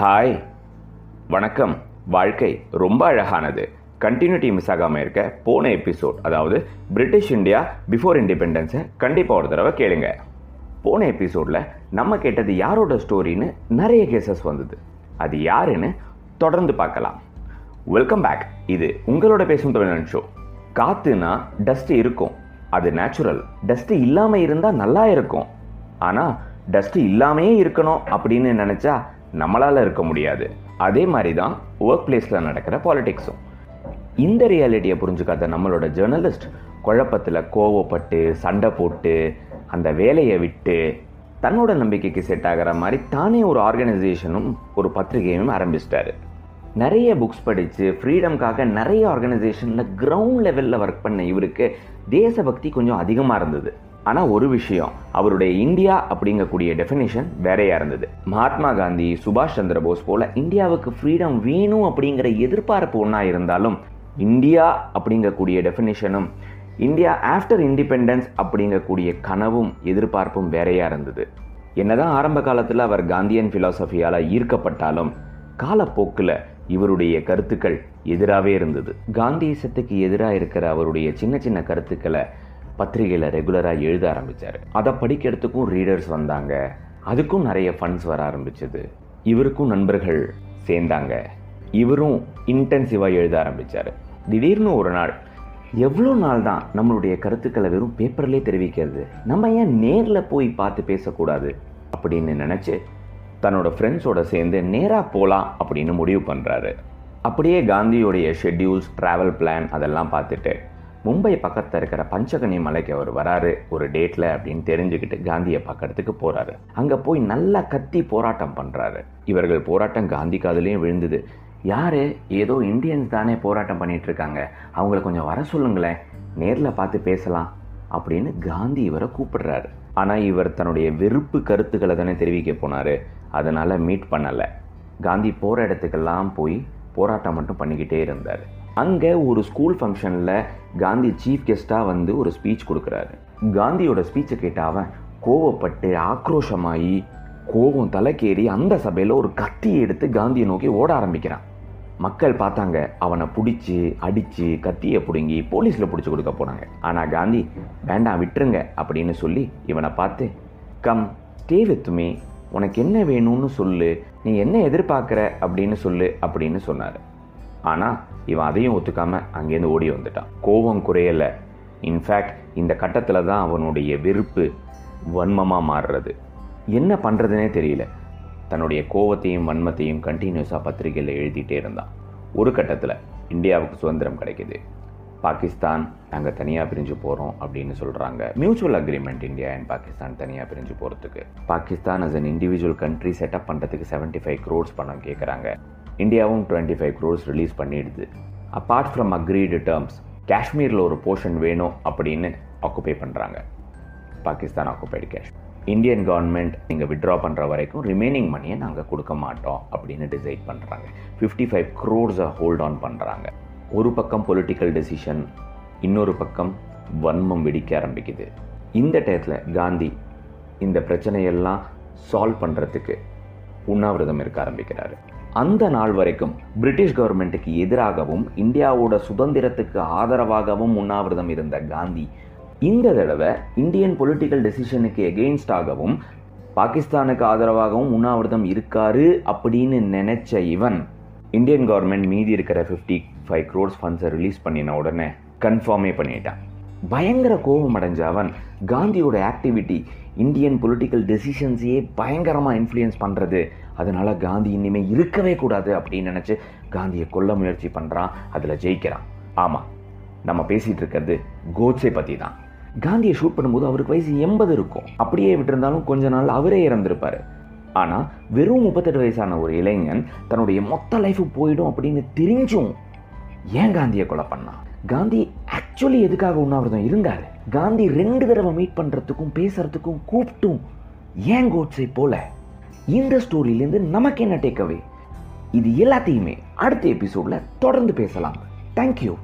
Hi வணக்கம். வாழ்க்கை ரொம்ப அழகானது. கண்டினியூட்டி மிஸ் ஆகாமல் இருக்க போன எபிசோட் அதாவது பிரிட்டிஷ் இந்தியா பிஃபோர் இண்டிபெண்டன்ஸை கண்டிப்பாக ஒரு தடவை கேளுங்க. போன எபிசோடில் நம்ம கேட்டது யாரோட ஸ்டோரின்னு நிறைய கேசஸ் வந்தது. அது யாருன்னு தொடர்ந்து பார்க்கலாம். வெல்கம் பேக் இது உங்களோட பேசும் தமிழன் ஷோ காத்துனா டஸ்ட் இருக்கும். அது நேச்சுரல் டஸ்ட் இல்லாமல் இருந்தால் நல்லா இருக்கும். ஆனால் டஸ்ட் இல்லாமையே இருக்கணும் அப்படின்னு நினச்சா நம்மளால் இருக்க முடியாது. அதே மாதிரி தான் ஒர்க் பிளேஸில் நடக்கிற பாலிடிக்ஸும் இந்த ரியாலிட்டியை புரிஞ்சுக்காத நம்மளோட ஜேர்னலிஸ்ட் குழப்பத்தில் கோவப்பட்டு சண்டை போட்டு அந்த வேலையை விட்டு தன்னோட நம்பிக்கைக்கு செட் ஆகிற மாதிரி தானே ஒரு ஆர்கனைசேஷனும் ஒரு பத்திரிகையும் ஆரம்பிச்சிட்டாரு. நிறைய புக்ஸ் படித்து ஃப்ரீடம்காக நிறைய ஆர்கனைசேஷனில் கிரவுண்ட் லெவலில் ஒர்க் பண்ண இவருக்கு தேசபக்தி கொஞ்சம் அதிகமாக இருந்தது. ஆனால் ஒரு விஷயம் அவருடைய இந்தியா அப்படிங்கக்கூடிய டெஃபினேஷன் வேறையாக இருந்தது. மகாத்மா காந்தி சுபாஷ் சந்திர போஸ் போல இந்தியாவுக்கு ஃப்ரீடம் வேணும் அப்படிங்கிற எதிர்பார்ப்பு ஒன்றா இருந்தாலும் இந்தியா அப்படிங்கக்கூடிய டெஃபினேஷனும் இந்தியா ஆஃப்டர் இண்டிபெண்டன்ஸ் அப்படிங்கக்கூடிய கனவும் எதிர்பார்ப்பும் வேறையாக இருந்தது. என்னதான் ஆரம்ப காலத்தில் அவர் காந்தியன் ஃபிலாசபியால் ஈர்க்கப்பட்டாலும் காலப்போக்கில் இவருடைய கருத்துக்கள் எதிராகவே இருந்தது. காந்தியசத்துக்கு எதிராக இருக்கிற அவருடைய சின்ன சின்ன கருத்துக்களை பத்திரிகையில் ரெகுலராக எழுத ஆரம்பித்தார் அதை படிக்கிறதுக்கும் ரீடர்ஸ் வந்தாங்க. அதுக்கும் நிறைய ஃபண்ட்ஸ் வர ஆரம்பிச்சது. இவருக்கும் நண்பர்கள் சேர்ந்தாங்க. இவரும் இன்டென்சிவாக எழுத ஆரம்பித்தார் திடீர்னு ஒரு நாள் எவ்வளோ நாள் தான் நம்மளுடைய கருத்துக்களை வெறும் பேப்பர்லேயே தெரிவிக்கிறது? நம்ம ஏன் நேரில் போய் பார்த்து பேசக்கூடாது? அப்படின்னு நினச்சி தன்னோட ஃப்ரெண்ட்ஸோட சேர்ந்து நேராக போகலாம் அப்படின்னு முடிவு பண்ணுறாரு அப்படியே காந்தியோடைய ஷெட்யூல்ஸ் ட்ராவல் பிளான் அதெல்லாம் பார்த்துட்டு மும்பை பக்கத்தில் இருக்கிற பஞ்சகனி மலைக்கு அவர் வராரு ஒரு டேட்டில் அப்படின்னு தெரிஞ்சுக்கிட்டு காந்தியை பார்க்கறதுக்கு போகிறாரு அங்கே போய் நல்லா கத்தி போராட்டம் பண்ணுறாரு இவர்கள் போராட்டம் காந்தி காதலையும் விழுந்தது. யார்? ஏதோ இந்தியன்ஸ் தானே போராட்டம் பண்ணிட்டு இருக்காங்க. அவங்கள கொஞ்சம் வர சொல்லுங்களேன். நேரில் பார்த்து பேசலாம் அப்படின்னு காந்தி இவரை கூப்பிடுறாரு. ஆனால் இவர் தன்னுடைய வெறுப்பு கருத்துக்களை தானே தெரிவிக்க போனார். அதனால் மீட் பண்ணலை. காந்தி போகிற இடத்துக்கெல்லாம் போய் போராட்டம் மட்டும் பண்ணிக்கிட்டே இருந்தார். அங்கே ஒரு ஸ்கூல் ஃபங்க்ஷனில் காந்தி சீஃப் கெஸ்ட்டாக வந்து ஒரு ஸ்பீச் கொடுக்குறாரு. காந்தியோட ஸ்பீச்சை கேட்ட அவன் கோவப்பட்டு ஆக்ரோஷமாகி கோபம் தலைக்கேறி அந்த சபையில் ஒரு கத்தியை எடுத்து காந்தியை நோக்கி ஓட ஆரம்பிக்கிறான். மக்கள் பார்த்தாங்க அவனை பிடிச்சி அடித்து கத்தியை பிடுங்கி போலீஸில் பிடிச்சி கொடுக்க போனாங்க ஆனால் காந்தி வேண்டாம் விட்டுருங்க அப்படின்னு சொல்லி இவனை பார்த்து கம் ஸ்டே வித் மீ. உனக்கு என்ன வேணும்னு சொல்லு. நீ என்ன எதிர்பார்க்குற? அப்படின்னு சொல்லு அப்படின்னு சொன்னார். ஆனால் இவன் அதையும் ஒத்துக்காமல் அங்கேருந்து ஓடி வந்துட்டான். கோபம் குறையலை. இன்ஃபேக்ட் இந்த கட்டத்தில் தான் அவனுடைய வெறுப்பு வன்மமாக மாறுறது. என்ன பண்ணுறதுனே தெரியல. தன்னுடைய கோவத்தையும் வன்மத்தையும் கண்டினியூஸாக பத்திரிகையில் எழுதிட்டே இருந்தான். ஒரு கட்டத்தில் இந்தியாவுக்கு சுதந்திரம் கிடைக்கிது. பாகிஸ்தான் நாங்கள் தனியாக பிரிஞ்சு போகிறோம் அப்படின்னு சொல்கிறாங்க mutual agreement India and Pakistan தனியாக பிரிஞ்சு போகிறதுக்கு Pakistan as an individual country setup பண்ணுறதுக்கு செவன்ட்டி ஃபைவ் க்ரோர்ஸ் பணம் கேட்குறாங்க இந்தியாவும் டுவெண்ட்டி ஃபைவ் க்ரோர்ஸ் ரிலீஸ் பண்ணிடுது. அப்பார்ட் ஃப்ரம் அக்ரீடு டேர்ம்ஸ் காஷ்மீரில் ஒரு போர்ஷன் வேணும் அப்படின்னு ஆக்குபை பண்ணுறாங்க Pakistan occupied Kashmir Indian government நீங்கள் விட்ரா பண்ணுற வரைக்கும் ரிமைனிங் மணியை நாங்கள் கொடுக்க மாட்டோம் அப்படின்னு டிசைட் பண்ணுறாங்க ஃபிஃப்டி ஃபைவ் க்ரோர்ஸை ஹோல்ட் ஆன் பண்ணுறாங்க ஒரு பக்கம் பொலிட்டிக்கல் டெசிஷன் இன்னொரு பக்கம் வன்மம் வெடிக்க ஆரம்பிக்குது. இந்த டயத்தில் காந்தி இந்த பிரச்சனையெல்லாம் சால்வ் பண்ணுறதுக்கு உண்ணாவிரதம் இருக்க ஆரம்பிக்கிறாரு. அந்த நாள் வரைக்கும் பிரிட்டிஷ் கவர்மெண்ட்டுக்கு எதிராகவும் இந்தியாவோட சுதந்திரத்துக்கு ஆதரவாகவும் உண்ணாவிரதம் இருந்த காந்தி இந்த தடவை இந்தியன் பொலிட்டிக்கல் டெசிஷனுக்கு எகெயின்ஸ்டாகவும் பாகிஸ்தானுக்கு ஆதரவாகவும் உண்ணாவிரதம் இருக்காரு அப்படின்னு நினைச்ச இவன் இந்தியன் கவர்மெண்ட் மீதி இருக்கிற ஃபிஃப்டி ஃபைவ் க்ரோர்ஸ் ஃபண்ட்ஸை ரிலீஸ் பண்ணின உடனே கன்ஃபார்மே பண்ணிட்டான். பயங்கர கோபம் அடைஞ்ச அவன் காந்தியோட ஆக்டிவிட்டி இந்தியன் பொலிட்டிக்கல் டெசிஷன்ஸையே பயங்கரமாக இன்ஃப்ளூயன்ஸ் பண்ணுறது அதனால் காந்தி இனிமேல் இருக்கவே கூடாது அப்படின்னு நினச்சி காந்தியை கொல்ல முயற்சி பண்ணுறான் அதில் ஜெயிக்கிறான். ஆமாம் நம்ம பேசிகிட்டு இருக்கிறது கோட்ஸை பற்றி தான் காந்தியை ஷூட் பண்ணும்போது அவருக்கு வயசு எண்பது இருக்கும். அப்படியே விட்டிருந்தாலும் கொஞ்ச நாள் அவரே இறந்துருப்பார். ஆனால் வெறும் முப்பத்தெட்டு வயசான ஒரு இளைஞன் தன்னுடைய மொத்த லைஃபு போயிடும் அப்படின்னு தெரிஞ்சும் ஏன் காந்தியை கொலை பண்ணான்? காந்தி ஆக்சுவலி எதுக்காக உண்ணாவிரதம்? இருந்தார் காந்தி ரெண்டு தடவை மீட் பண்ணுறதுக்கும் பேசுறதுக்கும் கூப்பிட்டும். ஏன் கோட்ஸை போல? இந்த ஸ்டோரியிலேருந்து நமக்கு என்ன டேக்அவே இது எல்லாத்தையுமே அடுத்த எபிசோடில் தொடர்ந்து பேசலாம். தேங்க்யூ